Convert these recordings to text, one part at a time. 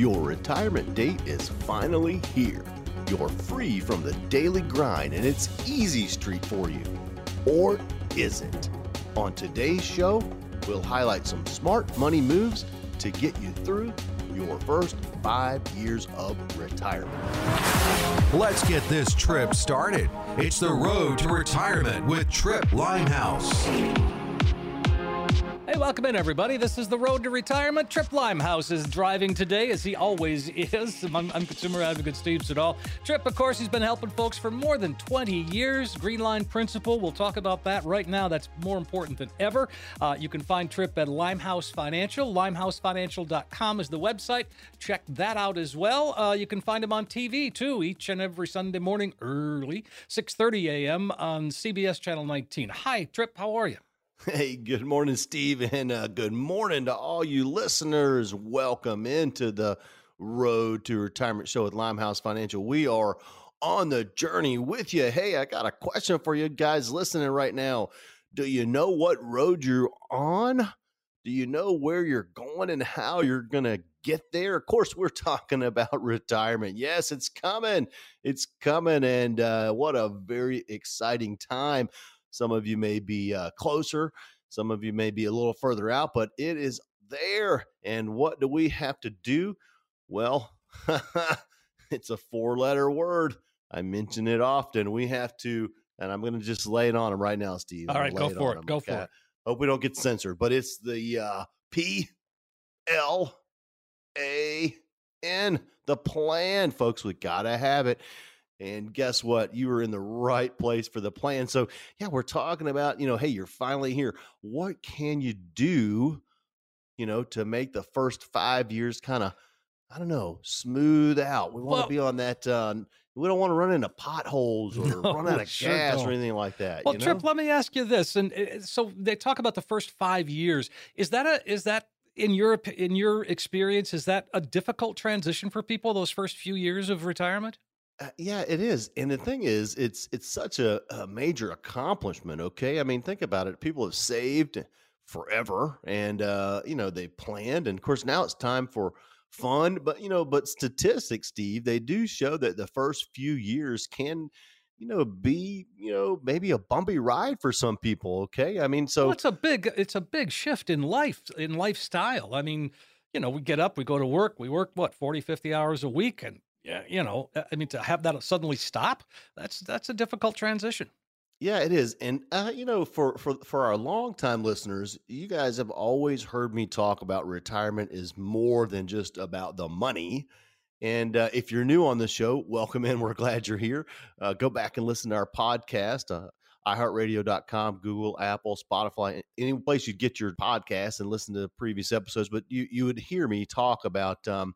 Your retirement date is finally here. You're free from the daily grind and it's easy street for you. Or is it? On today's show, we'll highlight some smart money moves to get you through your first five years of retirement. Let's get this trip started. It's the road to retirement with Tripp Limehouse. Welcome in, everybody. This is the road to retirement. Tripp Limehouse is driving today, as he always is. I'm, I'm consumer advocate Steve Siddall. Tripp, of course, he's been helping folks for more than 20 years. Green Line Principle, we'll talk about that right now. That's more important than ever. Uh, you can find Tripp at Limehouse Financial. LimehouseFinancial.com is the website. Check that out as well. Uh, you can find him on TV too, each and every Sunday morning early, 6:30 a.m. on CBS Channel 19. Hi, Tripp. How are you? Hey, good morning, Steve, and uh, good morning to all you listeners. Welcome into the Road to Retirement Show with Limehouse Financial. We are on the journey with you. Hey, I got a question for you guys listening right now. Do you know what road you're on? Do you know where you're going and how you're going to get there? Of course, we're talking about retirement. Yes, it's coming. It's coming. And uh, what a very exciting time. Some of you may be uh, closer, some of you may be a little further out, but it is there. And what do we have to do? Well, it's a four letter word. I mention it often. We have to, and I'm going to just lay it on him right now, Steve. All right, go for it. Go okay? for it. Hope we don't get censored, but it's the uh, P L A N, the plan, folks. We got to have it. And guess what? You were in the right place for the plan. So, yeah, we're talking about, you know, hey, you're finally here. What can you do, you know, to make the first five years kind of, I don't know, smooth out? We want well, to be on that. Uh, we don't want to run into potholes or no, run out of sure gas don't. or anything like that. Well, you know? Tripp, let me ask you this. And uh, so they talk about the first five years. Is that a, is that, in your in your experience, is that a difficult transition for people? Those first few years of retirement? Uh, yeah, it is. And the thing is, it's it's such a, a major accomplishment. Okay, I mean, think about it. People have saved forever, and uh, you know they planned, and of course now it's time for fun. But you know, but statistics, Steve, they do show that the first few years can you know be you know maybe a bumpy ride for some people okay i mean so well, it's a big it's a big shift in life in lifestyle i mean you know we get up we go to work we work what 40 50 hours a week and yeah, you know, uh, I mean, to have that suddenly stop, that's that's a difficult transition. Yeah, it is, and uh, you know, for for for our longtime listeners, you guys have always heard me talk about retirement is more than just about the money. And uh, if you're new on the show, welcome in. We're glad you're here. Uh, go back and listen to our podcast, uh, iHeartRadio.com, Google, Apple, Spotify, any place you'd get your podcast and listen to previous episodes. But you you would hear me talk about. Um,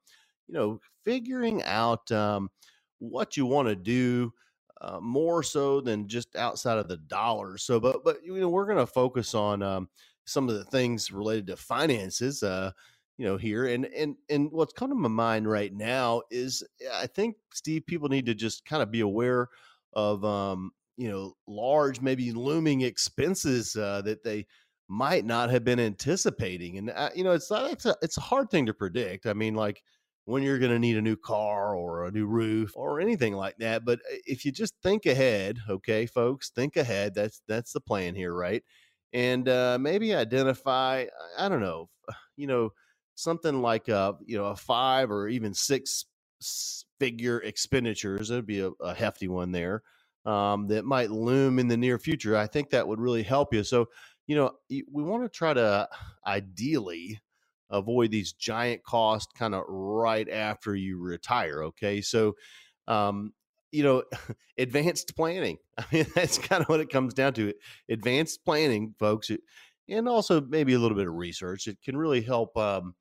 you know, figuring out um, what you want to do uh, more so than just outside of the dollars. So, but but you know, we're going to focus on um, some of the things related to finances. Uh, you know, here and and and what's come to my mind right now is I think Steve, people need to just kind of be aware of um, you know large, maybe looming expenses uh, that they might not have been anticipating. And uh, you know, it's not it's a it's a hard thing to predict. I mean, like when you're going to need a new car or a new roof or anything like that. But uh, if you just think ahead, okay, folks, think ahead. That's that's the plan here, right? And uh, maybe identify, I don't know, you know, something like a you know a five or even six figure expenditures. That'd be a, a hefty one there um, that might loom in the near future. I think that would really help you. So you know, we want to try to ideally avoid these giant costs kind of right after you retire. Okay. So, um, you know, advanced planning. I mean, that's kind of what it comes down to. Advanced planning, folks, and also maybe a little bit of research. It can really help um,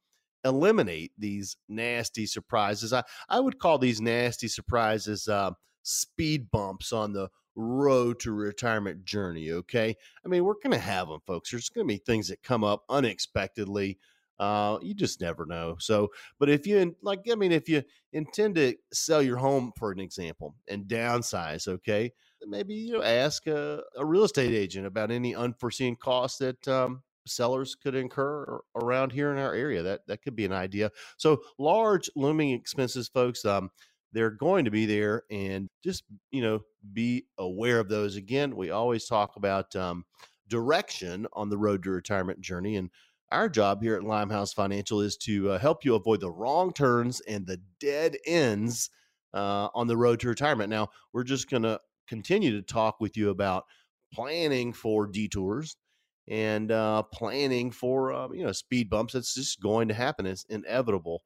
eliminate these nasty surprises. I, I would call these nasty surprises uh, speed bumps on the road to retirement journey. Okay. I mean, we're going to have them, folks. There's going to be things that come up unexpectedly uh, you just never know. So, but if you like, I mean, if you intend to sell your home, for an example, and downsize, okay, maybe you know, ask a, a real estate agent about any unforeseen costs that um, sellers could incur around here in our area. That that could be an idea. So large looming expenses, folks. Um, they're going to be there, and just you know, be aware of those. Again, we always talk about um, direction on the road to retirement journey, and our job here at Limehouse Financial is to uh, help you avoid the wrong turns and the dead ends uh, on the road to retirement. Now, we're just going to continue to talk with you about planning for detours and uh, planning for uh, you know speed bumps. It's just going to happen. It's inevitable,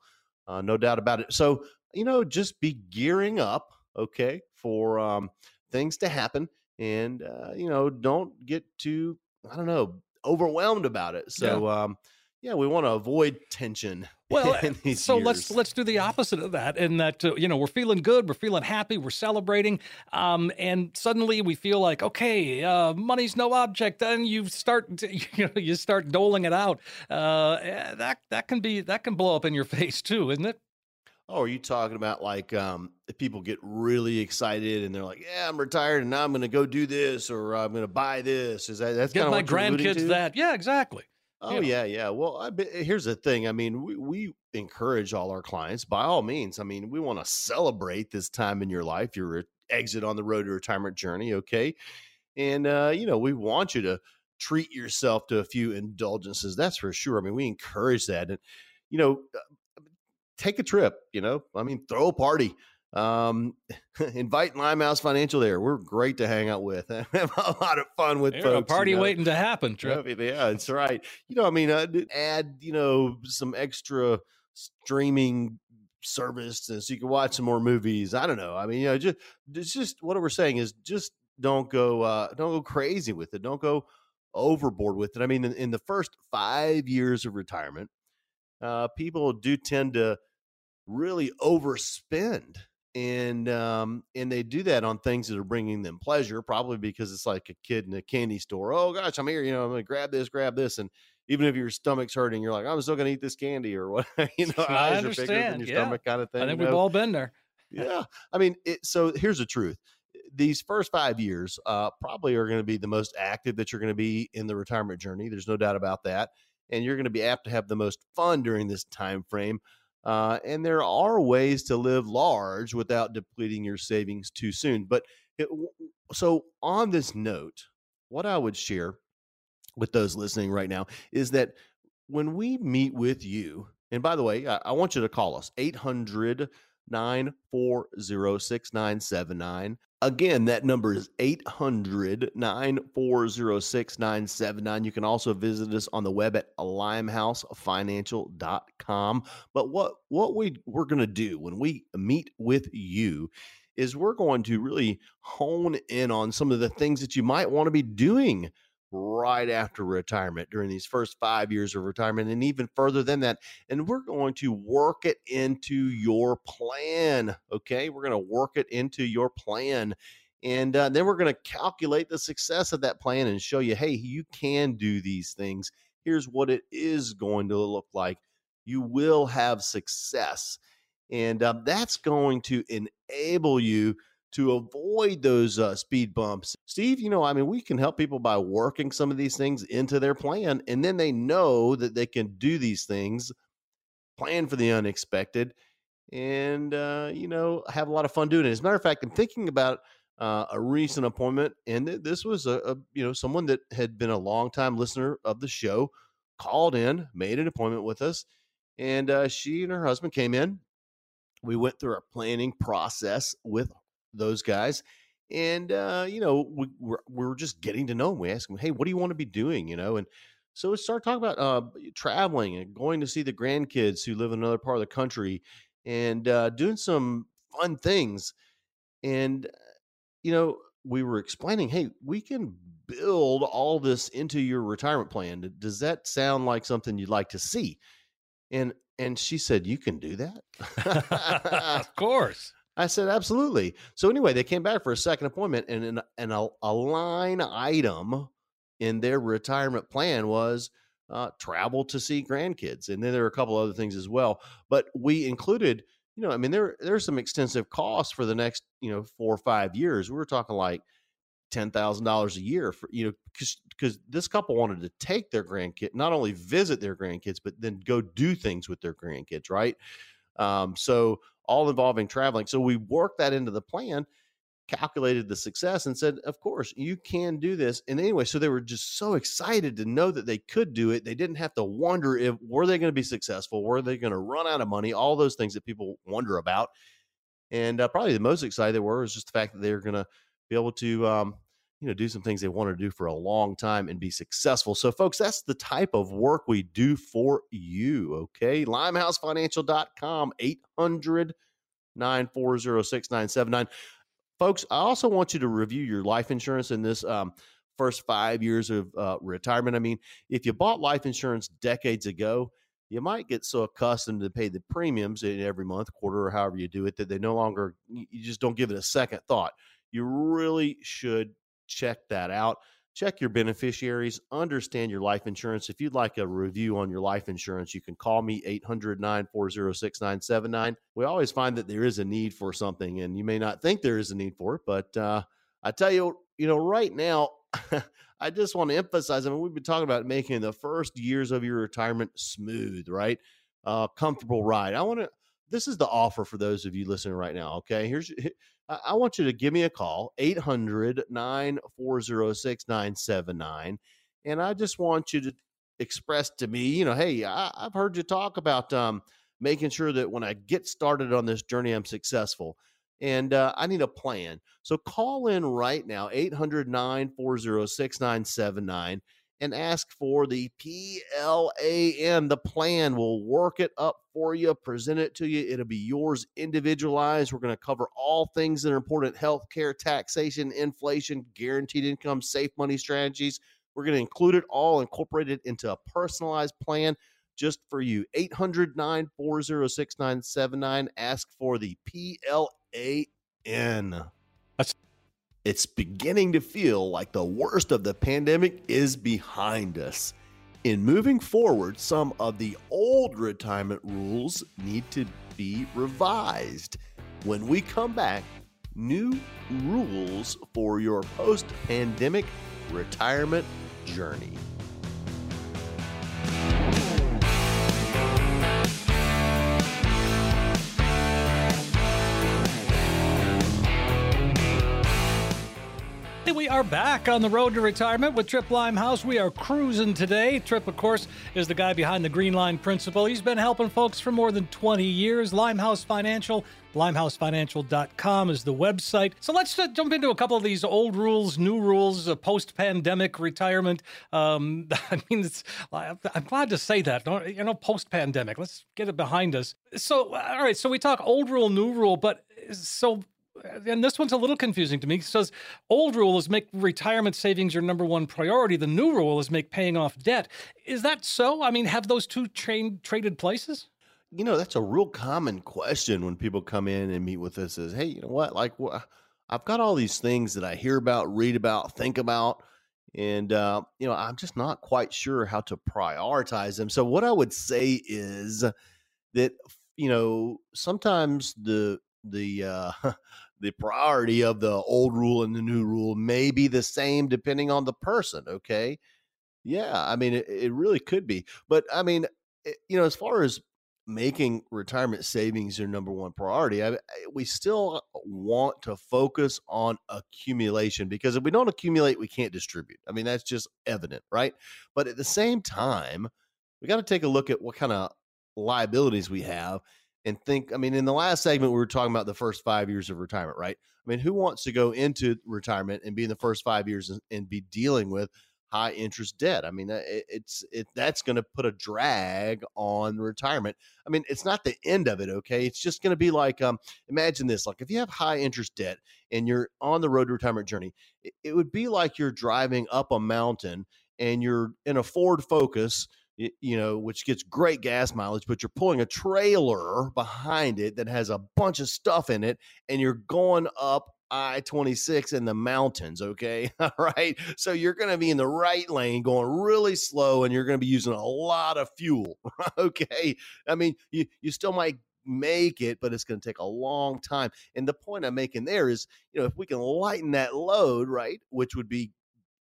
uh, no doubt about it. So you know, just be gearing up, okay, for um, things to happen, and uh, you know, don't get too I don't know overwhelmed about it. So, yeah. um, yeah, we want to avoid tension. Well, so years. let's let's do the opposite of that. In that uh, you know we're feeling good, we're feeling happy, we're celebrating, um, and suddenly we feel like okay, uh, money's no object. Then you start to, you know you start doling it out. Uh, eh, that that can be that can blow up in your face too, isn't it? Oh, are you talking about like um, if people get really excited and they're like, "Yeah, I'm retired and now I'm going to go do this or I'm going to buy this"? Is that that's kind of my grandkids that? Yeah, exactly. Oh yeah, yeah. Well, I, here's the thing. I mean, we, we encourage all our clients by all means. I mean, we want to celebrate this time in your life, your exit on the road to retirement journey. Okay, and uh, you know, we want you to treat yourself to a few indulgences. That's for sure. I mean, we encourage that, and you know, take a trip, you know, I mean, throw a party. Um, invite Limehouse Financial there. We're great to hang out with. have a lot of fun with folks. A party you know? waiting to happen, Tripp. Yeah, that's right. You know, I mean, uh, add, you know, some extra streaming service so you can watch some more movies. I don't know. I mean, you know, just it's just what we're saying is just don't go uh don't go crazy with it. Don't go overboard with it. I mean, in, in the first five years of retirement, uh, people do tend to really overspend and um, and they do that on things that are bringing them pleasure probably because it's like a kid in a candy store oh gosh i'm here you know i'm gonna grab this grab this and even if your stomach's hurting you're like i'm still gonna eat this candy or what you know I eyes understand. are bigger than your yeah. stomach kind of thing i think we've know? all been there yeah i mean it, so here's the truth these first five years uh, probably are going to be the most active that you're going to be in the retirement journey there's no doubt about that and you're going to be apt to have the most fun during this time frame uh, and there are ways to live large without depleting your savings too soon. But it, so, on this note, what I would share with those listening right now is that when we meet with you, and by the way, I, I want you to call us 800 940 6979. Again, that number is 800 940 6979. You can also visit us on the web at limehousefinancial.com. But what, what we, we're going to do when we meet with you is we're going to really hone in on some of the things that you might want to be doing right after retirement during these first five years of retirement and even further than that. And we're going to work it into your plan. Okay. We're going to work it into your plan. And uh, then we're going to calculate the success of that plan and show you, hey, you can do these things. Here's what it is going to look like. You will have success. And um, that's going to enable you to avoid those uh, speed bumps. Steve, you know, I mean, we can help people by working some of these things into their plan, and then they know that they can do these things, plan for the unexpected, and, uh, you know, have a lot of fun doing it. As a matter of fact, I'm thinking about uh, a recent appointment, and th- this was a, a, you know, someone that had been a long time listener of the show, called in, made an appointment with us, and uh, she and her husband came in. We went through our planning process with those guys. And, uh, you know, we, we're, we're just getting to know them. We ask them, hey, what do you want to be doing? You know, and so we start talking about uh, traveling and going to see the grandkids who live in another part of the country and uh, doing some fun things. And, uh, you know, we were explaining, hey, we can build all this into your retirement plan. Does that sound like something you'd like to see? And and she said, "You can do that." of course. I said, absolutely. So anyway, they came back for a second appointment, and an, and a, a line item in their retirement plan was uh, travel to see grandkids, and then there were a couple other things as well. But we included, you know, I mean, there there's some extensive costs for the next, you know, four or five years. We were talking like ten thousand dollars a year for you know because because this couple wanted to take their grandkid, not only visit their grandkids, but then go do things with their grandkids, right? Um, so all involving traveling. So we worked that into the plan, calculated the success, and said, of course, you can do this. And anyway, so they were just so excited to know that they could do it. They didn't have to wonder if were they going to be successful, were they going to run out of money, all those things that people wonder about. And uh, probably the most excited they were was just the fact that they're going to be able to, um, you know, do some things they want to do for a long time and be successful. So, folks, that's the type of work we do for you. Okay. LimeHouseFinancial.com, 800 940 6979. Folks, I also want you to review your life insurance in this um, first five years of uh, retirement. I mean, if you bought life insurance decades ago, you might get so accustomed to pay the premiums in every month, quarter, or however you do it, that they no longer, you just don't give it a second thought. You really should check that out. Check your beneficiaries, understand your life insurance. If you'd like a review on your life insurance, you can call me 800 940 6979. We always find that there is a need for something, and you may not think there is a need for it, but uh, I tell you, you know, right now, I just want to emphasize. I mean, we've been talking about making the first years of your retirement smooth, right? Uh, comfortable ride. I want to. This is the offer for those of you listening right now. Okay, here's. I want you to give me a call 800 940 6979. And I just want you to express to me, you know, hey, I, have heard you talk about um, making sure that when I get started on this journey, I'm successful and uh, I need a plan. So call in right now, 800 940 6979, and ask for the PLAN. The plan will work it up for you, present it to you. It'll be yours individualized. We're going to cover all things that are important healthcare, taxation, inflation, guaranteed income, safe money strategies. We're going to include it all, incorporate it into a personalized plan just for you. 800 940 6979. Ask for the PLAN N. It's beginning to feel like the worst of the pandemic is behind us. In moving forward, some of the old retirement rules need to be revised. When we come back, new rules for your post pandemic retirement journey. We are back on the road to retirement with Tripp Limehouse. We are cruising today. Tripp, of course, is the guy behind the Green Line Principle. He's been helping folks for more than 20 years. Limehouse Financial, limehousefinancial.com is the website. So let's uh, jump into a couple of these old rules, new rules, uh, post pandemic retirement. Um, I mean, I'm glad to say that. You know, post pandemic. Let's get it behind us. So, all right. So we talk old rule, new rule, but so and this one's a little confusing to me. It says old rule is make retirement savings your number one priority. The new rule is make paying off debt. Is that so? I mean, have those two train, traded places? You know, that's a real common question when people come in and meet with us is, hey, you know what? Like, I've got all these things that I hear about, read about, think about, and, uh, you know, I'm just not quite sure how to prioritize them. So, what I would say is that, you know, sometimes the, the uh, the priority of the old rule and the new rule may be the same depending on the person. Okay. Yeah. I mean, it, it really could be. But I mean, it, eh, you know, as far as making retirement savings your number one priority, I, we still want to focus on accumulation because if we don't accumulate, we can't distribute. I mean, that's just evident, right? But at the same time, we got to take a look at what kind of liabilities we have and think i mean in the last segment we were talking about the first five years of retirement right? I mean who wants to go into retirement and be in the first five years and, and be dealing with high interest debt? I mean it, it's it that's going to put a drag on retirement. I mean it's not the end of it okay? It's just going to be like um imagine this like if you have high interest debt and you're on the road to retirement journey it, it would be like you're driving up a mountain and you're in a ford focus you know, which gets great gas mileage, but you're pulling a trailer behind it that has a bunch of stuff in it, and you're going up I 26 in the mountains. Okay. All right. So you're going to be in the right lane going really slow and you're going to be using a lot of fuel. okay. I mean, you, you still might make it, but it's going to take a long time. And the point I'm making there is, you know, if we can lighten that load, right, which would be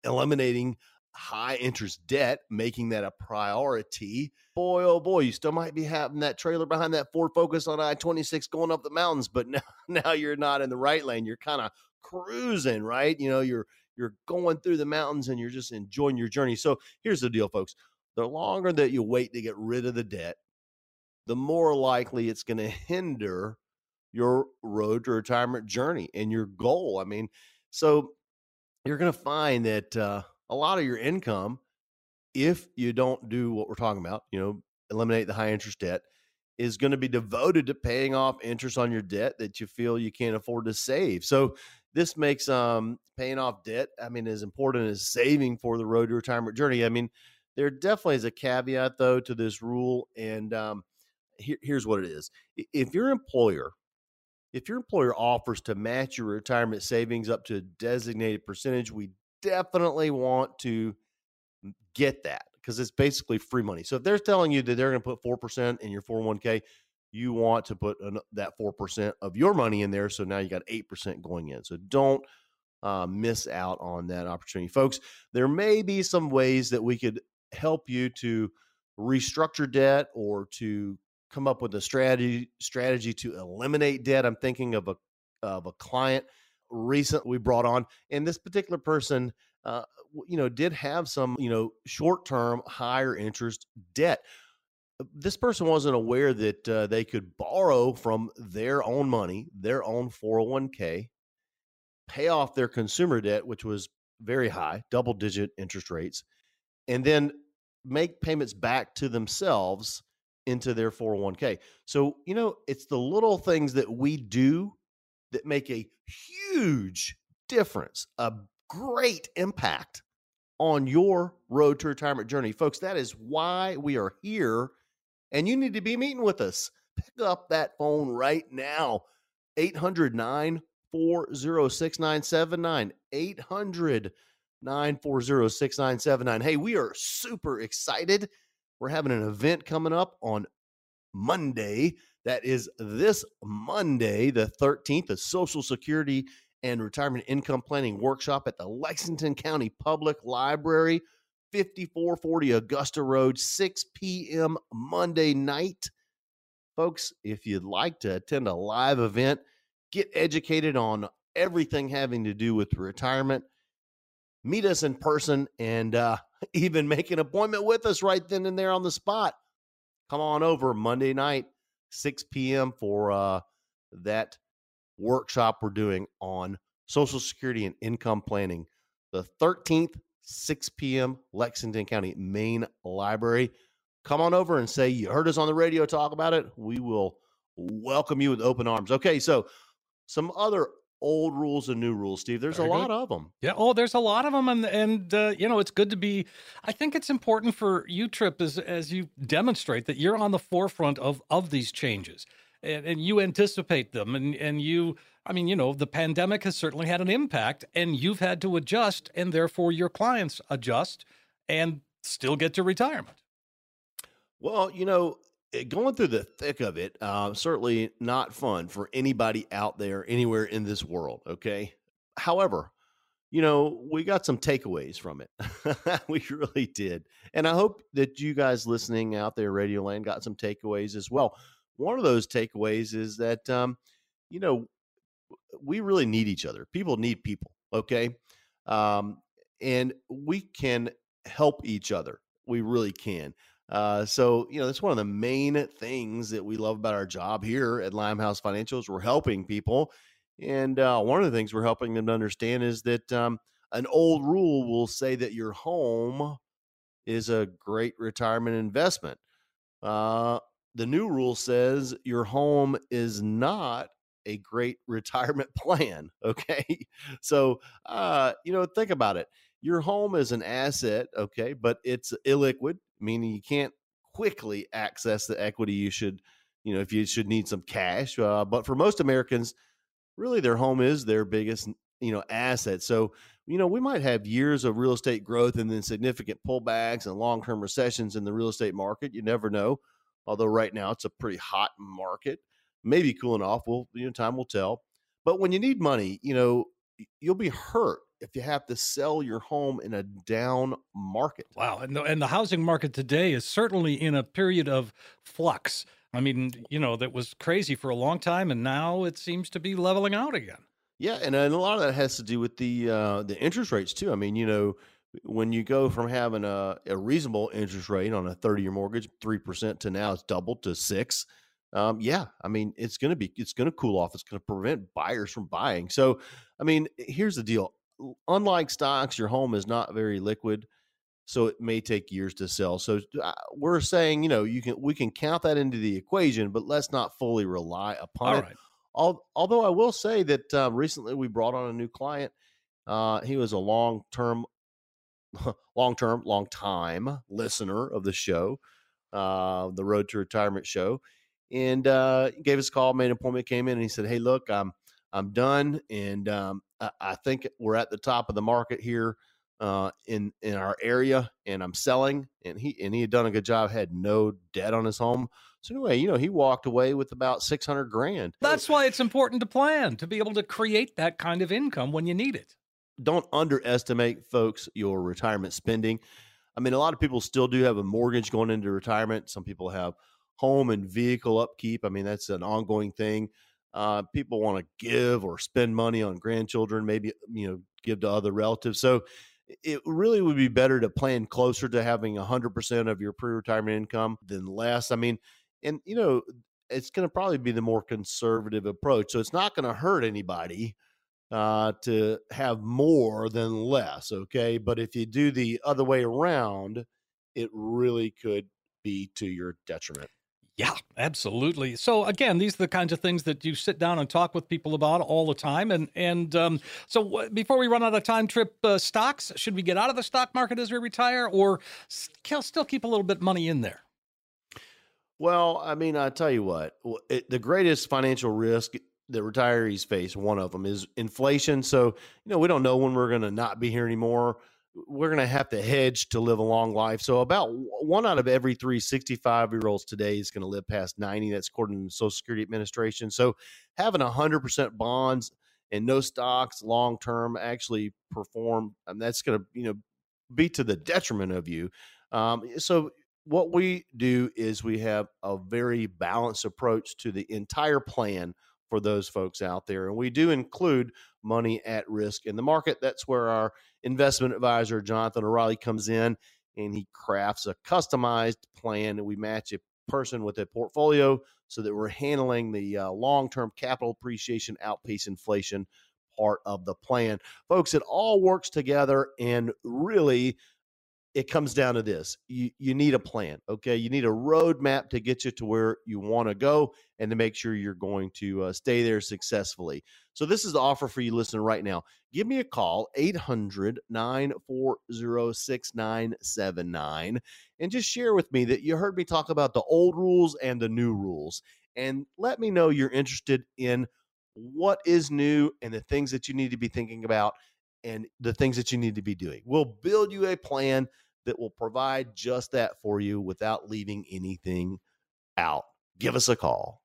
eliminating high interest debt, making that a priority. Boy, oh boy, you still might be having that trailer behind that Ford Focus on I 26 going up the mountains, but now, now you're not in the right lane. You're kind of cruising, right? You know, you're you're going through the mountains and you're just enjoying your journey. So here's the deal, folks. The longer that you wait to get rid of the debt, the more likely it's going to hinder your road to retirement journey and your goal. I mean, so you're going to find that uh, a lot of your income, if you don't do what we're talking about, you know, eliminate the high interest debt, is going to be devoted to paying off interest on your debt that you feel you can't afford to save. So this makes um, paying off debt, I mean, as important as saving for the road to retirement journey. I mean, there definitely is a caveat though to this rule, and um, here, here's what it is: if your employer if your employer offers to match your retirement savings up to a designated percentage, we definitely want to get that because it's basically free money. So if they're telling you that they're going to put 4% in your 401k, you want to put an, that 4% of your money in there. So now you got 8% going in. So don't uh, miss out on that opportunity. Folks, there may be some ways that we could help you to restructure debt or to come up with a strategy strategy to eliminate debt. I'm thinking of a of a client recent we brought on, and this particular person, uh, you know, did have some you know short term higher interest debt. Uh, this person wasn't aware that uh, they could borrow from their own money, their own 401k, pay off their consumer debt, which was very high, double digit interest rates, and then make payments back to themselves into their 401k. So, you know, it's the little things that we do that make a huge difference, a great impact on your road to retirement journey. Folks, that is why we are here. And you need to be meeting with us. Pick up that phone right now. 800 940 6979. 800 940 6979. Hey, we are super excited we're having an event coming up on Monday. That is this Monday, the 13th, a Social Security and Retirement Income Planning Workshop at the Lexington County Public Library, 5440 Augusta Road, 6 p.m. Monday night. Folks, if you'd like to attend a live event, get educated on everything having to do with retirement, meet us in person and uh, even make an appointment with us right then and there on the spot. Come on over Monday night, 6 p.m. for uh, that workshop we're doing on Social Security and income planning. The 13th, 6 p.m., Lexington County Main Library. Come on over and say you heard us on the radio talk about it. We will welcome you with open arms. Okay, so some other old rules and new rules, Steve. There's a lot of them. Yeah. Oh, there's a lot of them, and and uh, you know it's good to be. I think it's important for you, Tripp, as as you demonstrate that you're on the forefront of of these changes, and, and you anticipate them, and and you. I mean, you know, the pandemic has certainly had an impact, and you've had to adjust, and therefore your clients adjust and still get to retirement. Well, you know, going through the thick of it, uh, certainly not fun for anybody out there anywhere in this world. Okay. However, you know, we got some takeaways from it. we really did. And I hope that you guys listening out there, Radio Land, got some takeaways as well. One of those takeaways is that, um, you know, we really need each other. People need people. Okay. Um, and we can help each other. We really can. Uh, so you know that's one of the main things that we love about our job here at Limehouse Financials. We're helping people, and uh, one of the things we're helping them to understand is that um, an old rule will say that your home is a great retirement investment. Uh, the new rule says your home is not a great retirement plan. Okay, so uh, you know think about it. Your home is an asset, okay, but it's illiquid meaning you can't quickly access the equity you should, you know, if you should need some cash. Uh, but for most Americans, really their home is their biggest, you know, asset. So, you know, we might have years of real estate growth and then significant pullbacks and long term recessions in the real estate market. You never know. Although right now it's a pretty hot market. maybe cooling off. Well, you know, time will tell. But when you need money, you know, you'll be hurt if you have to sell your home in a down market. Wow, and the, and the housing market today is certainly in a period of flux. I mean, you know, that was crazy for a long time, and now it seems to be leveling out again. Yeah, and, and a lot of that has to do with the uh, the interest rates too. I mean, you know, when you go from having a, a reasonable interest rate on a 30 year mortgage, 3% to now it's doubled to six. Um, yeah, I mean, it's going to be, it's going to cool off. It's going to prevent buyers from buying. So, I mean, here's the deal. Unlike stocks, your home is not very liquid. So it may take years to sell. So we're saying, you know, you can, we can count that into the equation, but let's not fully rely upon All it. right. although I will say that uh, recently we brought on a new client. Uh, he was a long term long term, long time listener of the show, uh, the Road to Retirement show, and uh, gave us a call, made an appointment, came in, and he said, "Hey, look, I'm I'm done, and um, I, I, think we're at the top of the market here uh, in in our area, and I'm selling." And he and he had done a good job, had no debt on his home. So anyway, you know, he walked away with about six hundred grand. That's why it's important to plan to be able to create that kind of income when you need it don't underestimate folks your retirement spending. I mean, a lot of people still do have a mortgage going into retirement. Some people have home and vehicle upkeep. I mean, that's an ongoing thing. Uh, people want to give or spend money on grandchildren, maybe you know, give to other relatives. So it really would be better to plan closer to having 100% of your pre-retirement income than less. I mean, and you know, it's going to probably be the more conservative approach. So it's not going to hurt anybody uh, to have more than less. Okay. But if you do the other way around, it really could be to your detriment. Yeah, absolutely. So again, these are the kinds of things that you sit down and talk with people about all the time. And and um, so w- before we run out of time, Tripp uh, stocks. Should we get out of the stock market as we retire, or still keep a little bit money in there? Well, I mean, I tell you what, it, the greatest financial risk that retirees face. One of them is inflation. So, you know, we don't know when we're going to not be here anymore. We're going to have to hedge to live a long life. So, about one out of every three 65 year olds today is going to live past 90. That's according to the Social Security Administration. So, having 100% bonds and no stocks long term actually perform, and that's going to, you know, be to the detriment of you. Um, so, what we do is we have a very balanced approach to the entire plan for those folks out there. And we do include money at risk in the market. That's where our investment advisor, Jonathan O'Reilly, comes in and he crafts a customized plan. And we match a person with a portfolio so that we're handling the uh, long term capital appreciation, outpace inflation part of the plan. Folks, it all works together and really it comes down to this you, you need a plan okay? You need a roadmap to get you to where you want to go and to make sure you're going to uh, stay there successfully. So this is the offer for you listening right now. Give me a call 800 940 6979 and just share with me that you heard me talk about the old rules and the new rules and let me know you're interested in what is new and the things that you need to be thinking about and the things that you need to be doing. We'll build you a plan that will provide just that for you without leaving anything out. Give us a call.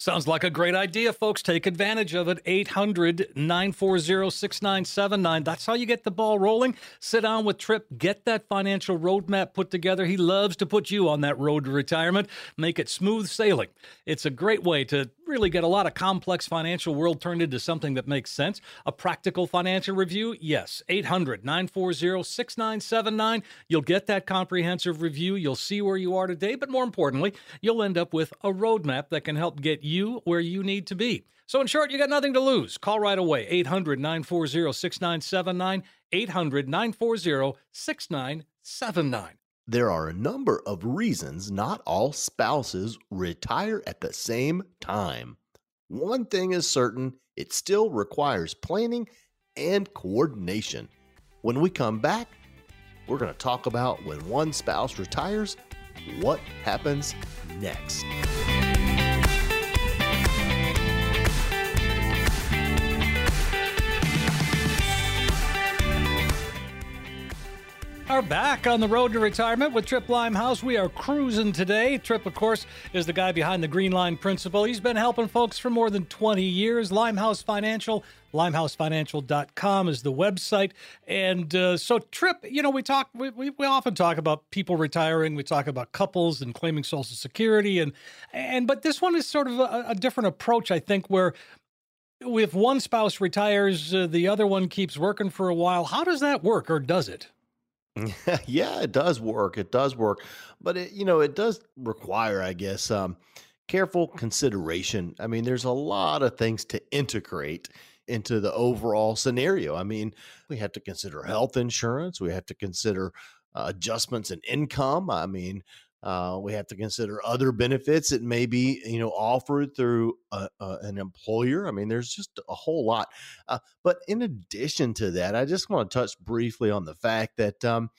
Sounds like a great idea, folks. Take advantage of it. 800 940 6979. That's how you get the ball rolling. Sit down with Tripp, get that financial roadmap put together. He loves to put you on that road to retirement, make it smooth sailing. It's a great way to really get a lot of complex financial world turned into something that makes sense. A practical financial review? Yes. 800 940 6979. You'll get that comprehensive review. You'll see where you are today, but more importantly, you'll end up with a roadmap that can help get you where you need to be. So, in short, you got nothing to lose. Call right away 800 940 6979. 800 940 6979. There are a number of reasons not all spouses retire at the same time. One thing is certain it still requires planning and coordination. When we come back, we're going to talk about when one spouse retires, what happens next. Are back on the road to retirement with Tripp Limehouse. We are cruising today. Tripp, of course, is the guy behind the Green Line Principle. He's been helping folks for more than 20 years. Limehouse Financial, limehousefinancial.com is the website. And uh, so, Tripp, you know, we talk, we, we, we often talk about people retiring. We talk about couples and claiming Social Security. And, and but this one is sort of a, a different approach, I think, where if one spouse retires, uh, the other one keeps working for a while. How does that work, or does it? yeah, it does work. It does work, but it, you know, it does require, I guess, um, careful consideration. I mean, there's a lot of things to integrate into the overall scenario. I mean, we have to consider health insurance. We have to consider uh, adjustments in income. I mean, uh, we have to consider other benefits that may be, you know, offered through a, a, an employer. I mean, there's just a whole lot. Uh, but in addition to that, I just want to touch briefly on the fact that, um,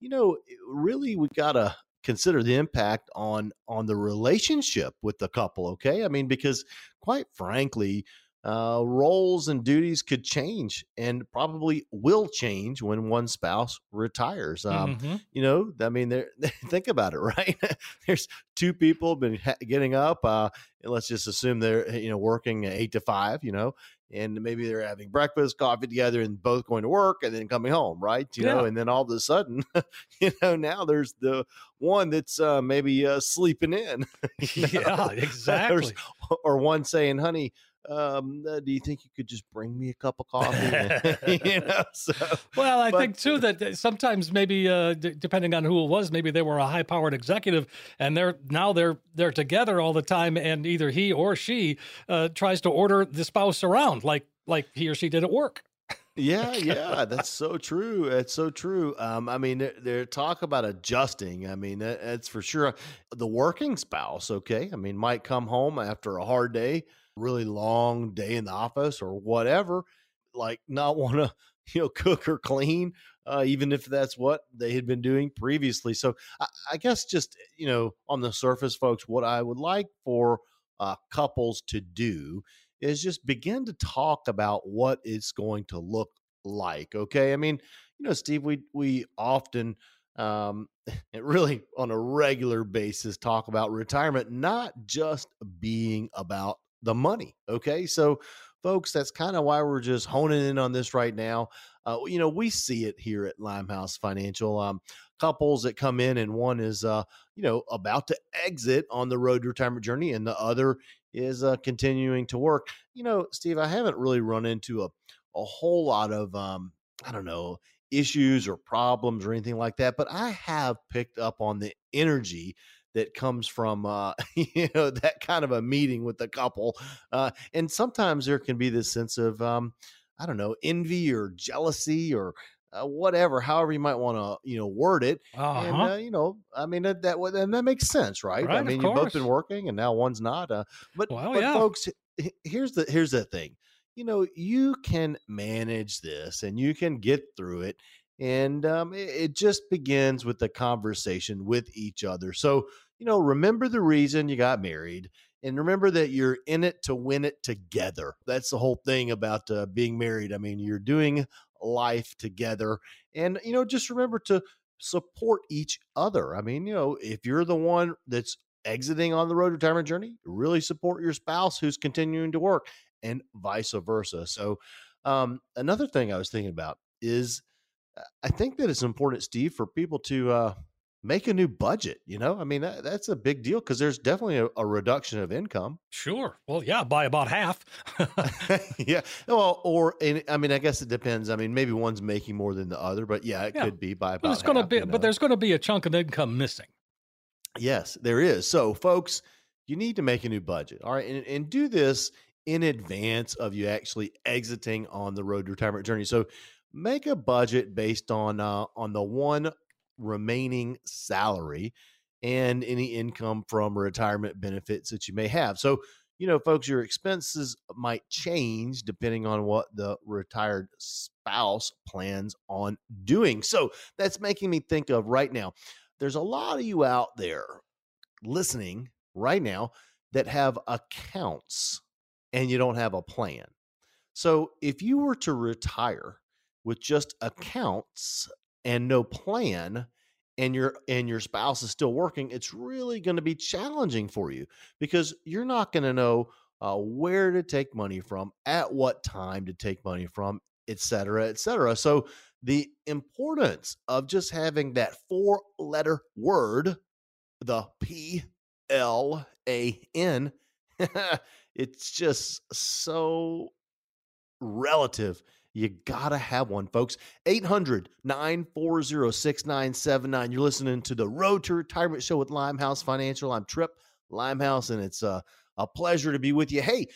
you know, really we got to consider the impact on on the relationship with the couple. Okay, I mean, because quite frankly, uh, roles and duties could change and probably will change when one spouse retires. Um, mm-hmm. You know, I mean, think about it, right? There's two people been ha- getting up. Uh, and let's just assume they're you know working eight to five. You know, and maybe they're having breakfast, coffee together, and both going to work and then coming home, right? You yeah. know, and then all of a sudden, you know, now there's the one that's uh, maybe uh, sleeping in. yeah, exactly. or one saying, "Honey." Um, uh, do you think you could just bring me a cup of coffee? you know, so, well, I but, think too that sometimes maybe uh, d- depending on who it was, maybe they were a high-powered executive, and they're now they're they're together all the time, and either he or she uh, tries to order the spouse around like like he or she did at work. yeah, yeah, that's so true. It's so true. Um, I mean, they're, they're, talk about adjusting. I mean, that's for sure. The working spouse, okay. I mean, might come home after a hard day really long day in the office or whatever, like not want to, you know, cook or clean, uh, even if that's what they had been doing previously. So I, I, guess just, you know, on the surface, folks, what I would like for uh, couples to do is just begin to talk about what it's going to look like. Okay. I mean, you know, Steve, we, we often, um, really on a regular basis talk about retirement, not just being about the money. Okay. So, folks, that's kind of why we're just honing in on this right now. Uh, you know, we see it here at Limehouse Financial. Um, couples that come in, and one is, uh, you know, about to exit on the road to retirement journey, and the other is uh, continuing to work. You know, Steve, I haven't really run into a, a whole lot of, um, I don't know, issues or problems or anything like that, but I have picked up on the energy that comes from uh, you know that kind of a meeting with the couple, uh, and sometimes there can be this sense of um, I don't know envy or jealousy or uh, whatever, however you might want to, you know, word it. Uh-huh. And, uh, you know, I mean, that, that, and that makes sense, right? right I mean, you've both been working and now one's not. Uh, but, well, but yeah. folks, here's the, here's the thing, you know, you can manage this and you can get through it and um, it, it just begins with the conversation with each other. So, you know, remember the reason you got married and remember that you're in it to win it together. That's the whole thing about uh, being married. I mean, you're doing life together. And, you know, just remember to support each other. I mean, you know, if you're the one that's exiting on the road retirement journey, really support your spouse who's continuing to work and vice versa. So, um, another thing I was thinking about is I think that it's important, Steve, for people to uh, make a new budget. You know, I mean, that, that's a big deal because there's definitely a, a, reduction of income. Sure. Well, yeah, by about half. yeah. Well, or I mean, I guess it depends. I mean, maybe one's making more than the other, but yeah, it yeah. could be by about. But it's going to be, you know? but there's going to be a chunk of income missing. Yes, there is. So, folks, you need to make a new budget. All right, and, and do this in advance of you actually exiting on the road to retirement journey. So make a budget based on uh, on the one remaining salary and any income from retirement benefits that you may have. So, you know, folks, your expenses might change depending on what the retired spouse plans on doing. So, that's making me think of right now. There's a lot of you out there listening right now that have accounts and you don't have a plan. So, if you were to retire with just accounts, and no plan and your and your spouse is still working, it's really going to be challenging for you because you're not going to know uh, where to take money from, at what time to take money from, et cetera, et cetera. So the importance of just having that four letter word, the P L A N, it's just so relative. You got to have one, folks. 800 940 6979. You're listening to the Road to Retirement Show with Limehouse Financial. I'm Tripp Limehouse, and it's a, a pleasure to be with you. Hey,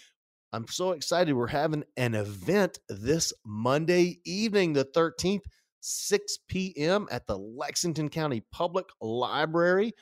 I'm so excited. We're having an event this Monday evening, the 13th, 6 p.m. at the Lexington County Public Library.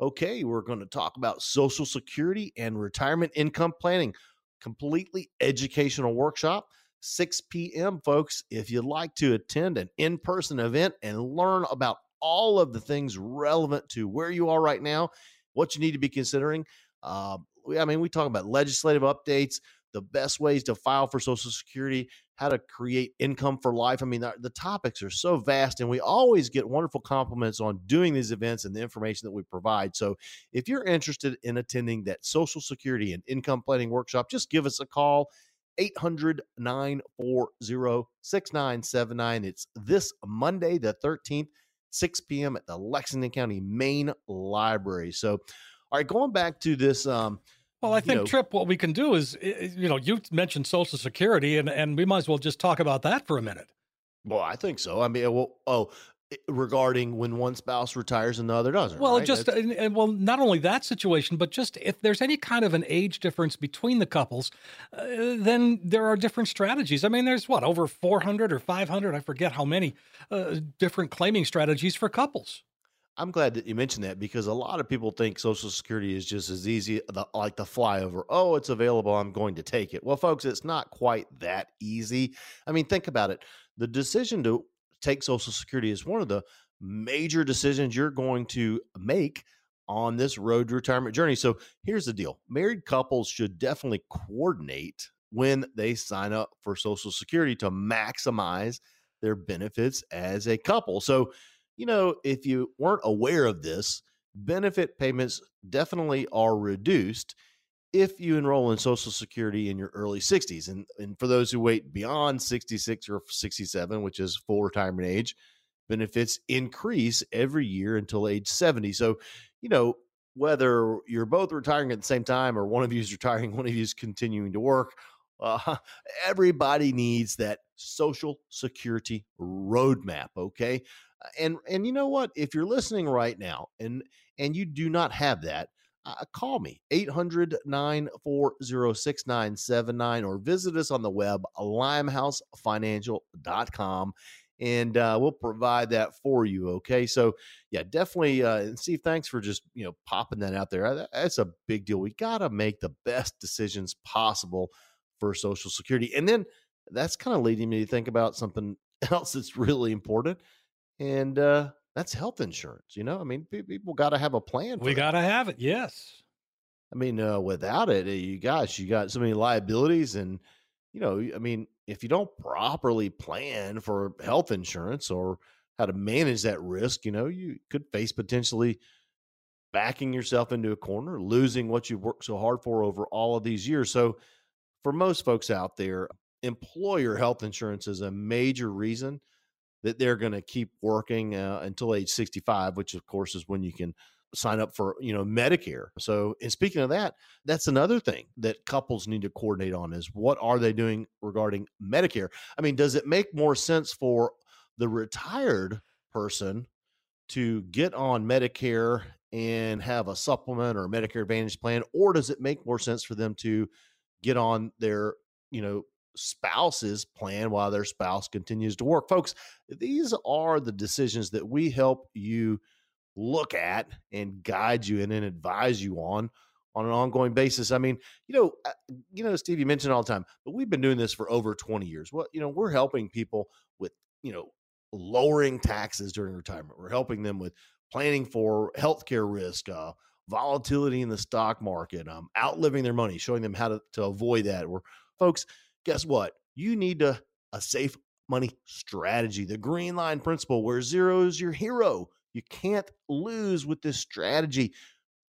Okay, we're going to talk about Social Security and retirement income planning, completely educational workshop. 6 p.m., folks. If you'd like to attend an in person event and learn about all of the things relevant to where you are right now, what you need to be considering. Uh, I mean, we talk about legislative updates, the best ways to file for Social Security, how to create income for life. I mean, the, the, topics are so vast, and we always get wonderful compliments on doing these events and the information that we provide. So, if you're interested in attending that Social Security and income planning workshop, just give us a call 800 940 6979. It's this Monday, the 13th, 6 p.m. at the Lexington County Main Library. So, all right, going back to this. Um, well, I think, you know, Tripp, what we can do is, you know, you mentioned Social Security, and, and we might as well just talk about that for a minute. Well, I think so. I mean, well, oh, regarding when one spouse retires and the other doesn't. Well, right? just and, and, well, not only that situation, but just if there's any kind of an age difference between the couples, uh, then there are different strategies. I mean, there's what over 400 or 500, I forget how many uh, different claiming strategies for couples. I'm glad that you mentioned that because a lot of people think Social Security is just as easy, the, like the flyover. Oh, it's available. I'm going to take it. Well, folks, it's not quite that easy. I mean, think about it. The decision to take Social Security is one of the major decisions you're going to make on this road to retirement journey. So here's the deal married couples should definitely coordinate when they sign up for Social Security to maximize their benefits as a couple. So, you know, if you weren't aware of this, benefit payments definitely are reduced if you enroll in Social Security in your early 60s. And, and for those who wait beyond 66 or 67, which is full retirement age, benefits increase every year until age 70. So, you know, whether you're both retiring at the same time or one of you is retiring, one of you is continuing to work, uh, everybody needs that Social Security roadmap. Okay. And and you know what? If you're listening right now and and you do not have that, uh, call me 800 940 6979 or visit us on the web limehousefinancial.com and uh, we'll provide that for you okay? So yeah definitely uh, and steve thanks for just you know popping that out there. That's a big deal. We got to make the best decisions possible for social security and then that's kind of leading me to think about something else that's really important and uh that's health insurance. You know, I mean, people got to have a plan. we got to have it. Yes. I mean, uh, without it, eh, you guys, you got so many liabilities, and you know, I mean, if you don't properly plan for health insurance or how to manage that risk, you know, you could face potentially backing yourself into a corner, losing what you've worked so hard for over all of these years. So, for most folks out there, employer health insurance is a major reason that they're going to keep working uh, until age 65, which of course is when you can sign up for you know medicare. So and speaking of that that's another thing that couples need to coordinate on is what are they doing regarding medicare? I mean does it make more sense for the retired person to get on medicare and have a supplement or a medicare advantage plan or does it make more sense for them to get on their you know spouse's plan while their spouse continues to work. Folks, these are the decisions that we help you look at and guide you and advise you on on an ongoing basis. I mean, you know, uh, you know, Steve, you mentioned all the time, but we've been doing this for over 20 years. What, you know, we're helping people with, you know, lowering taxes during retirement. We're helping them with planning for healthcare risk, uh, volatility in the stock market, um, outliving their money, showing them how to, to avoid that. We're folks, guess what? You need a, a safe money strategy, the green line principle, where zero is your hero. You can't lose with this strategy.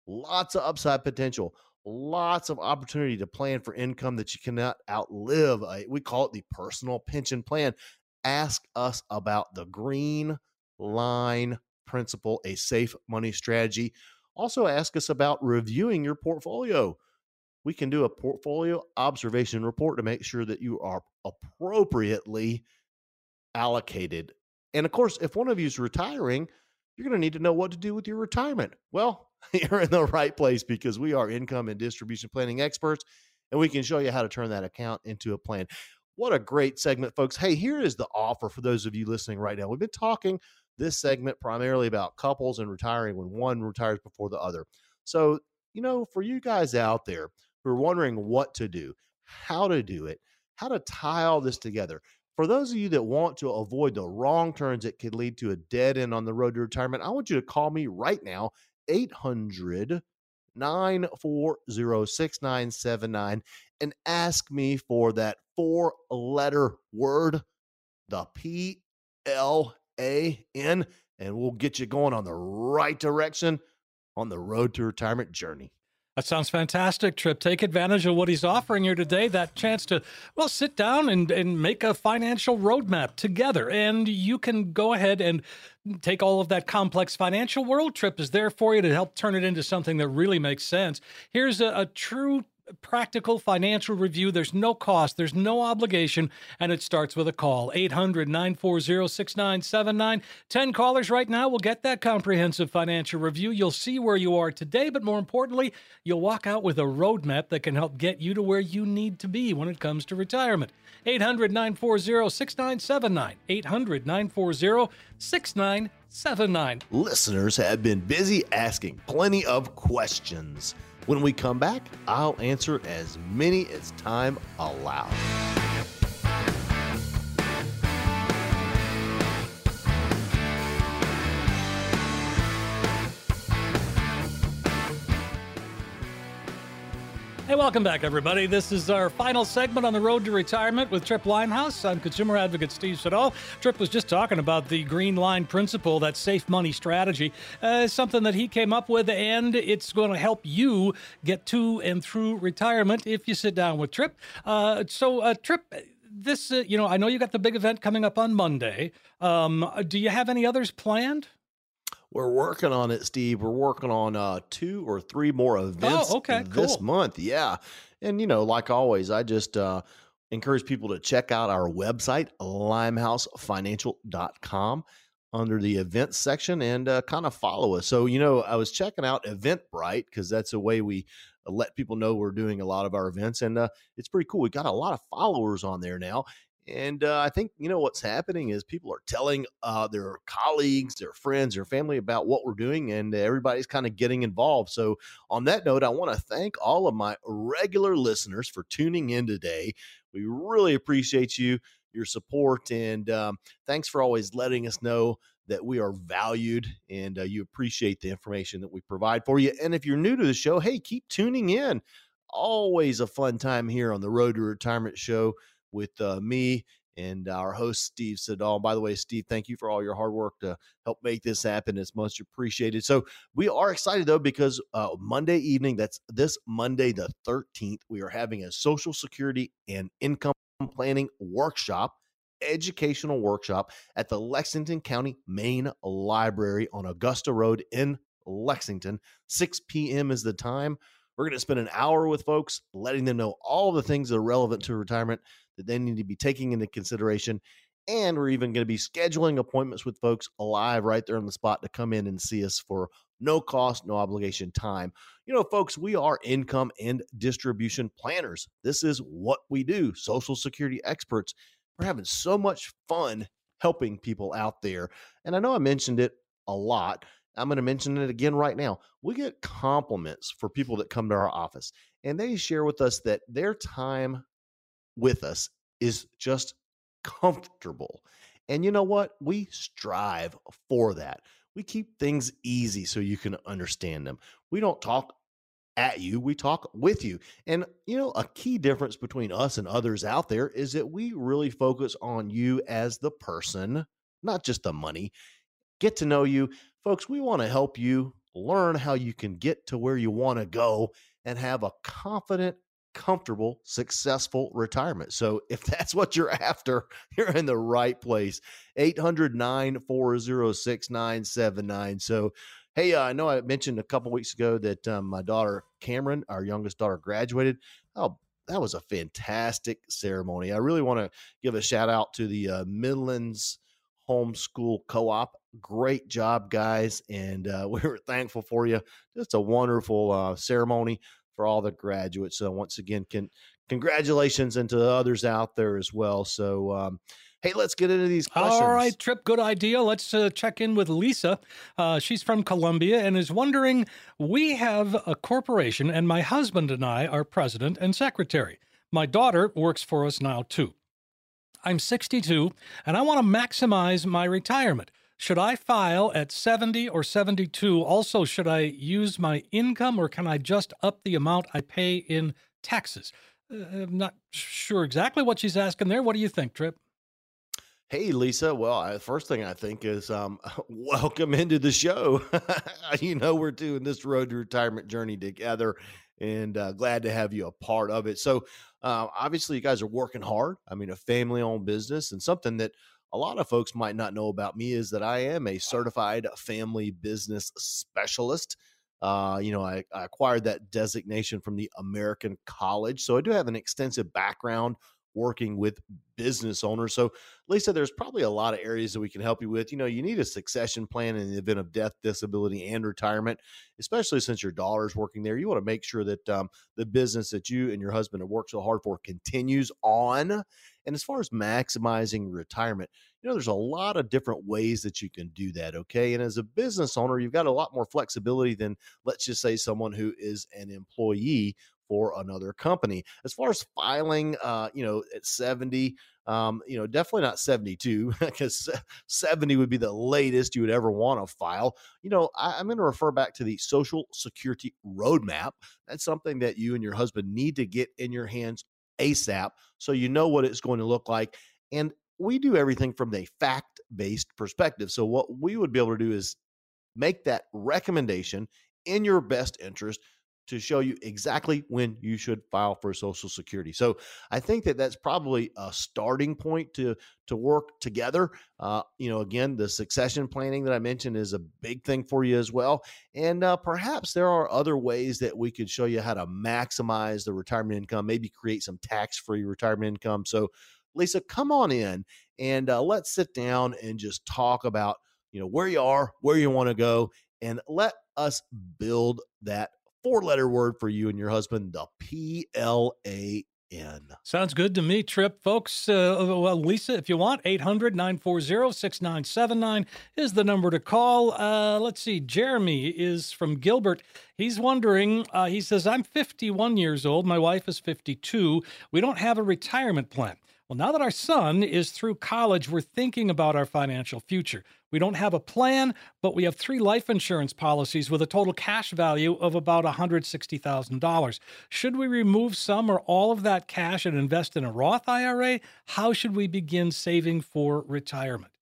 Lots of upside potential, lots of opportunity to plan for income that you cannot outlive. Uh, we call it the personal pension plan. Ask us about the green line principle, a safe money strategy. Also, ask us about reviewing your portfolio. We can do a portfolio observation report to make sure that you are appropriately allocated. And of course, if one of you is retiring, you're going to need to know what to do with your retirement. Well, you're in the right place because we are income and distribution planning experts, and we can show you how to turn that account into a plan. What a great segment, folks. Hey, here is the offer for those of you listening right now. We've been talking this segment primarily about couples and retiring when one retires before the other. So, you know, for you guys out there who are wondering what to do, how to do it, how to tie all this together, for those of you that want to avoid the wrong turns that could lead to a dead end on the road to retirement, I want you to call me right now, 800 940 6979, and ask me for that four letter word, the P L A N, and we'll get you going on the right direction on the road to retirement journey. That sounds fantastic, Tripp. Take advantage of what he's offering here today that chance to, well, sit down and, and make a financial roadmap together. And you can go ahead and take all of that complex financial world. Tripp is there for you to help turn it into something that really makes sense. Here's a, a true practical financial review. There's no cost, there's no obligation, and it starts with a call 800 940 6979. 10 callers right now will get that comprehensive financial review. You'll see where you are today, but more importantly, you'll walk out with a roadmap that can help get you to where you need to be when it comes to retirement. 800 940 6979. 800 940 6979. Listeners have been busy asking plenty of questions. When we come back, I'll answer as many as time allows. Hey, welcome back, everybody. This is our final segment on the road to retirement with Tripp Limehouse. I'm consumer advocate Steve Siddall. Tripp was just talking about the green line principle, that safe money strategy, uh, something that he came up with, and it's going to help you get to and through retirement if you sit down with Tripp. Uh, so, uh, Tripp, this, uh, you know, I know you got the big event coming up on Monday. Um, do you have any others planned? We're working on it, Steve. We're working on uh, two or three more events oh, okay, this cool. month. Yeah. And, you know, like always, I just uh, encourage people to check out our website, limehousefinancial.com, under the events section and uh, kind of follow us. So, you know, I was checking out Eventbrite because that's a way we let people know we're doing a lot of our events. And uh, it's pretty cool. We got a lot of followers on there now. And uh, I think, you know, what's happening is people are telling uh, their colleagues, their friends, their family about what we're doing, and everybody's kind of getting involved. So, on that note, I want to thank all of my regular listeners for tuning in today. We really appreciate you, your support, and um, thanks for always letting us know that we are valued and uh, you appreciate the information that we provide for you. And if you're new to the show, hey, keep tuning in. Always a fun time here on the Road to Retirement Show with uh, me and our host, Steve Siddall. By the way, Steve, thank you for all your hard work to help make this happen. It's much appreciated. So we are excited though because uh, Monday evening, that's this Monday the 13th, we are having a Social Security and Income Planning workshop educational workshop at the Lexington County Main Library on Augusta Road in Lexington. 6 p.m. is the time. We're going to spend an hour with folks, letting them know all the things that are relevant to retirement that they need to be taking into consideration. And we're even going to be scheduling appointments with folks alive right there on the spot to come in and see us for no cost, no obligation time. You know, folks, we are income and distribution planners. This is what we do, Social Security experts. We're having so much fun helping people out there. And I know I mentioned it a lot. I'm going to mention it again right now. We get compliments for people that come to our office and they share with us that their time with us is just comfortable. And you know what? We strive for that. We keep things easy so you can understand them. We don't talk at you, we talk with you. And, you know, a key difference between us and others out there is that we really focus on you as the person, not just the money. Get to know you. Folks, we want to help you learn how you can get to where you want to go and have a confident, comfortable, successful retirement. So if that's what you're after, you're in the right place. 800 940 6979. So Hey, uh, I know I mentioned a couple weeks ago that um, my daughter Cameron, our youngest daughter, graduated. Oh, that was a fantastic ceremony. I really want to give a shout out to the uh, Midlands Homeschool Co-op. Great job, guys, and uh, we were thankful for you. Just a wonderful uh, ceremony for all the graduates. So once again, can congratulations and to the others out there as well. So um, Hey, let's get into these questions. All right, Tripp, good idea. Let's uh, check in with Lisa. Uh, she's from Columbia and is wondering We have a corporation, and my husband and I are president and secretary. My daughter works for us now, too. I'm 62 and I want to maximize my retirement. Should I file at 70 or 72? Also, should I use my income or can I just up the amount I pay in taxes? Uh, I'm not sure exactly what she's asking there. What do you think, Tripp? Hey, Lisa. Well, I, first thing I think is um, welcome into the show. you know, we're doing this road to retirement journey together and uh, glad to have you a part of it. So, uh, obviously, you guys are working hard. I mean, a family owned business, and something that a lot of folks might not know about me is that I am a certified family business specialist. Uh, you know, I, I acquired that designation from the American College. So, I do have an extensive background working with business owners. So, Lisa, there's probably a lot of areas that we can help you with. You know, you need a succession plan in the event of death, disability, and retirement, especially since your daughter's working there. You want to make sure that um, the business that you and your husband have worked so hard for continues on. And as far as maximizing retirement, you know, there's a lot of different ways that you can do that. Okay. And as a business owner, you've got a lot more flexibility than, let's just say, someone who is an employee for another company. As far as filing, uh, you know, at 70, um, you know, definitely not 72 because 70 would be the latest you would ever want to file. You know, I, I'm going to refer back to the Social Security Roadmap. That's something that you and your husband need to get in your hands ASAP so you know what it's going to look like. And we do everything from a fact based perspective. So, what we would be able to do is make that recommendation in your best interest to show you exactly when you should file for Social Security. So I think that that's probably a starting point to to work together. Uh, you know, again, the succession planning that I mentioned is a big thing for you as well. And uh, perhaps there are other ways that we could show you how to maximize the retirement income, maybe create some tax free retirement income. So, Lisa, come on in and uh, let's sit down and just talk about you know where you are, where you want to go, and let us build that four letter word for you and your husband, the P L A N. Sounds good to me, Tripp. Folks, uh, well, Lisa, if you want, 800 940 6979 is the number to call. Uh, let's see. Jeremy is from Gilbert. He's wondering, uh, he says, I'm 51 years old. My wife is 52. We don't have a retirement plan. Well, now that our son is through college, we're thinking about our financial future. We don't have a plan, but we have three life insurance policies with a total cash value of about $160,000. Should we remove some or all of that cash and invest in a Roth IRA? How should we begin saving for retirement?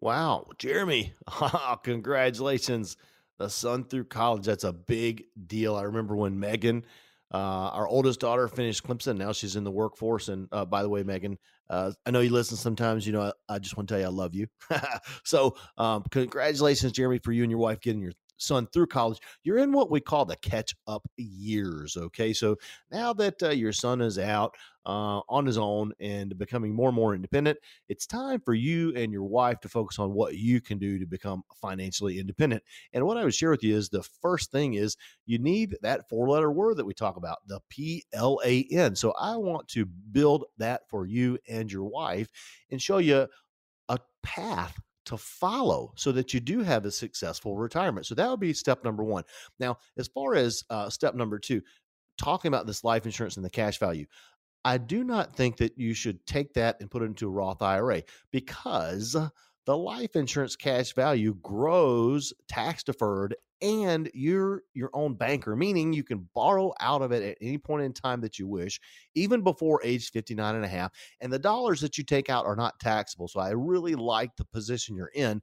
Wow, Jeremy, congratulations. The son through college. That's a big deal. I remember when Megan uh, our oldest daughter finished Clemson. Now she's in the workforce. And uh, by the way, Megan, uh, I know you listen sometimes. You know, I, I just want to tell you I love you. so, um, congratulations, Jeremy, for you and your wife getting your son through college, you're in what we call the catch up years. Okay. So now that uh, your son is out uh, on his own and becoming more and more independent, it's time for you and your wife to focus on what you can do to become financially independent. And what I would share with you is the first thing is you need that four letter word that we talk about, the P L A N. So I want to build that for you and your wife and show you a path to follow so that you do have a successful retirement. So that would be step number one. Now, as far as uh, step number two, talking about this life insurance and the cash value, I do not think that you should take that and put it into a Roth IRA because the life insurance cash value grows tax deferred and you're your own banker, meaning you can borrow out of it at any point in time that you wish, even before age 59 and a half. And the dollars that you take out are not taxable. So I really like the position you're in.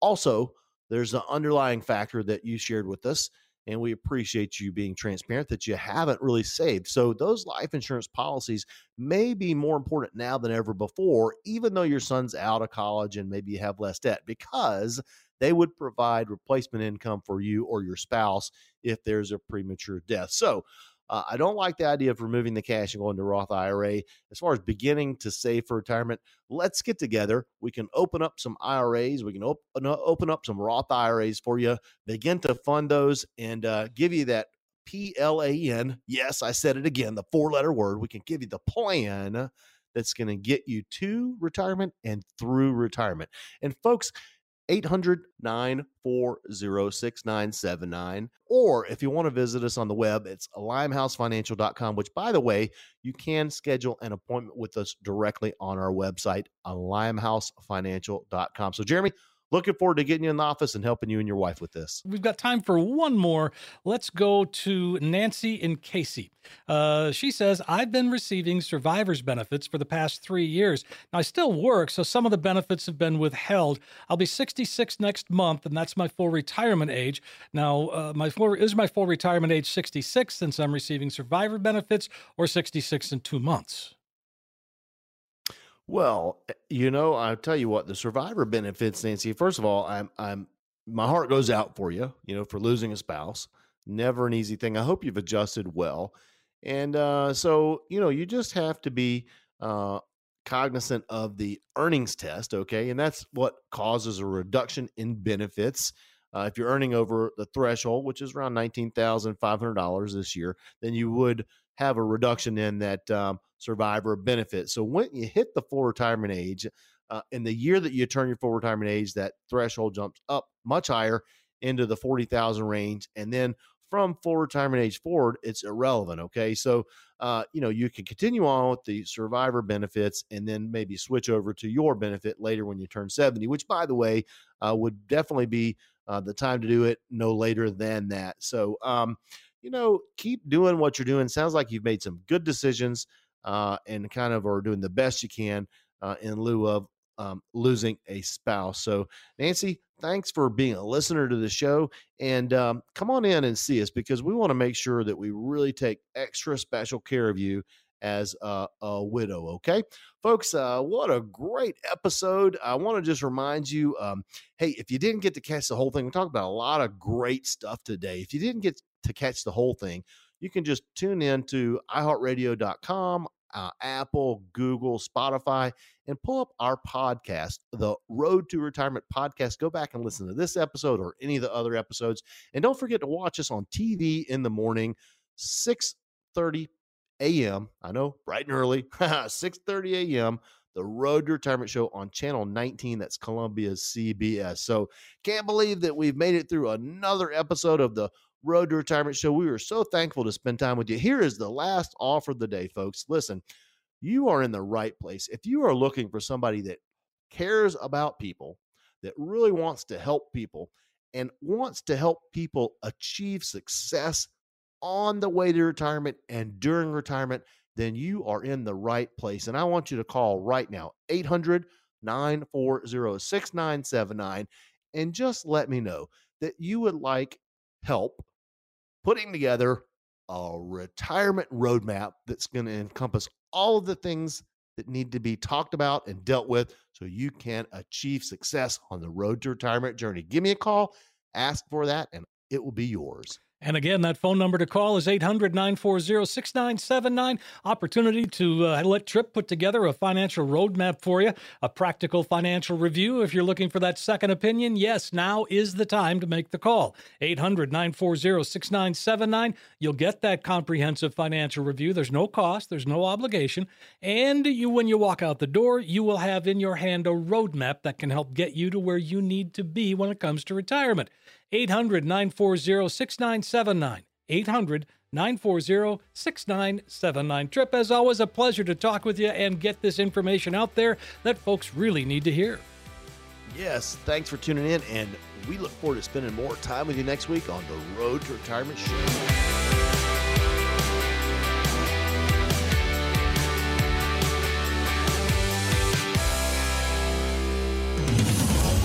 Also, there's an underlying factor that you shared with us and we appreciate you being transparent that you haven't really saved. So those life insurance policies may be more important now than ever before, even though your son's out of college and maybe you have less debt, because they would provide replacement income for you or your spouse if there's a premature death. So uh, I don't like the idea of removing the cash and going to Roth IRA. As far as beginning to save for retirement, let's get together. We can open up some IRAs. We can open open up some Roth IRAs for you. Begin to fund those and uh, give you that P L A N. Yes, I said it again. The four letter word. We can give you the plan that's going to get you to retirement and through retirement. And folks, 800 940 6979. Or if you want to visit us on the web, it's limehousefinancial.com, which, by the way, you can schedule an appointment with us directly on our website, limehousefinancial.com. So, Jeremy, Looking forward to getting you in the office and helping you and your wife with this. We've got time for one more. Let's go to Nancy and Casey. Uh, she says, I've been receiving survivor's benefits for the past three years. Now, I still work, so some of the benefits have been withheld. I'll be 66 next month, and that's my full retirement age. Now, uh, my full, is my full retirement age 66 since I'm receiving survivor benefits or 66 in two months? Well, eh, you know, I'll tell you what, the survivor benefits, Nancy. First of all, I'm, I'm, my heart goes out for you. You know, for losing a spouse, never an easy thing. I hope you've adjusted well, and uh, so you know, you just have to be uh, cognizant of the earnings test, okay? And that's what causes a reduction in benefits. Uh, if you're earning over the threshold, which is around nineteen thousand five hundred dollars this year, then you would have a reduction in that um, survivor benefit. So when you hit the full retirement age, uh, in the year that you turn your full retirement age, that threshold jumps up much higher into the 40,000 range. And then from full retirement age forward, it's irrelevant. Okay. So, uh, you know, you can continue on with the survivor benefits and then maybe switch over to your benefit later when you turn 70, which, by the way, uh, would definitely be uh, the time to do it no later than that. So, um, you know, keep doing what you're doing. Sounds like you've made some good decisions uh, and kind of are doing the best you can uh, in lieu of um, losing a spouse. So, Nancy, thanks for being a listener to the show. And um, come on in and see us because we want to make sure that we really take extra special care of you as a, a widow. Okay, folks, uh, what a great episode. I want to just remind you um, hey, if you didn't get to catch the whole thing, we talked about a lot of great stuff today. If you didn't get to catch the whole thing, you can just tune in to iHeartRadio.com, uh, Apple, Google, Spotify, and pull up our podcast, the Road to Retirement podcast. Go back and listen to this episode or any of the other episodes. And don't forget to watch us on TV in the morning, 6 30 a.m. I know, bright and early, 6 30 a.m. The Road to Retirement Show on Channel 19. That's Columbia's CBS. So can't believe that we've made it through another episode of the Road to Retirement Show. We are so thankful to spend time with you. Here is the last offer of the day, folks. Listen, you are in the right place. If you are looking for somebody that cares about people, that really wants to help people, and wants to help people achieve success on the way to retirement and during retirement, then you are in the right place. And I want you to call right now, 800 940 6979, and just let me know that you would like help putting together a retirement roadmap that's going to encompass all of the things that need to be talked about and dealt with so you can achieve success on the road to retirement journey. Give me a call, ask for that, and it will be yours. And again, that phone number to call is 800 940 6979. Opportunity to uh, let Tripp put together a financial roadmap for you, a practical financial review. If you're looking for that second opinion, yes, now is the time to make the call. 800 940 6979. You'll get that comprehensive financial review. There's no cost, there's no obligation. And you, when you walk out the door, you will have in your hand a roadmap that can help get you to where you need to be when it comes to retirement. 800 940 6979. 800 940 6979. Tripp, as always, a pleasure to talk with you and get this information out there that folks really need to hear. Yes, thanks for tuning in, and we look forward to spending more time with you next week on the Road to Retirement Show.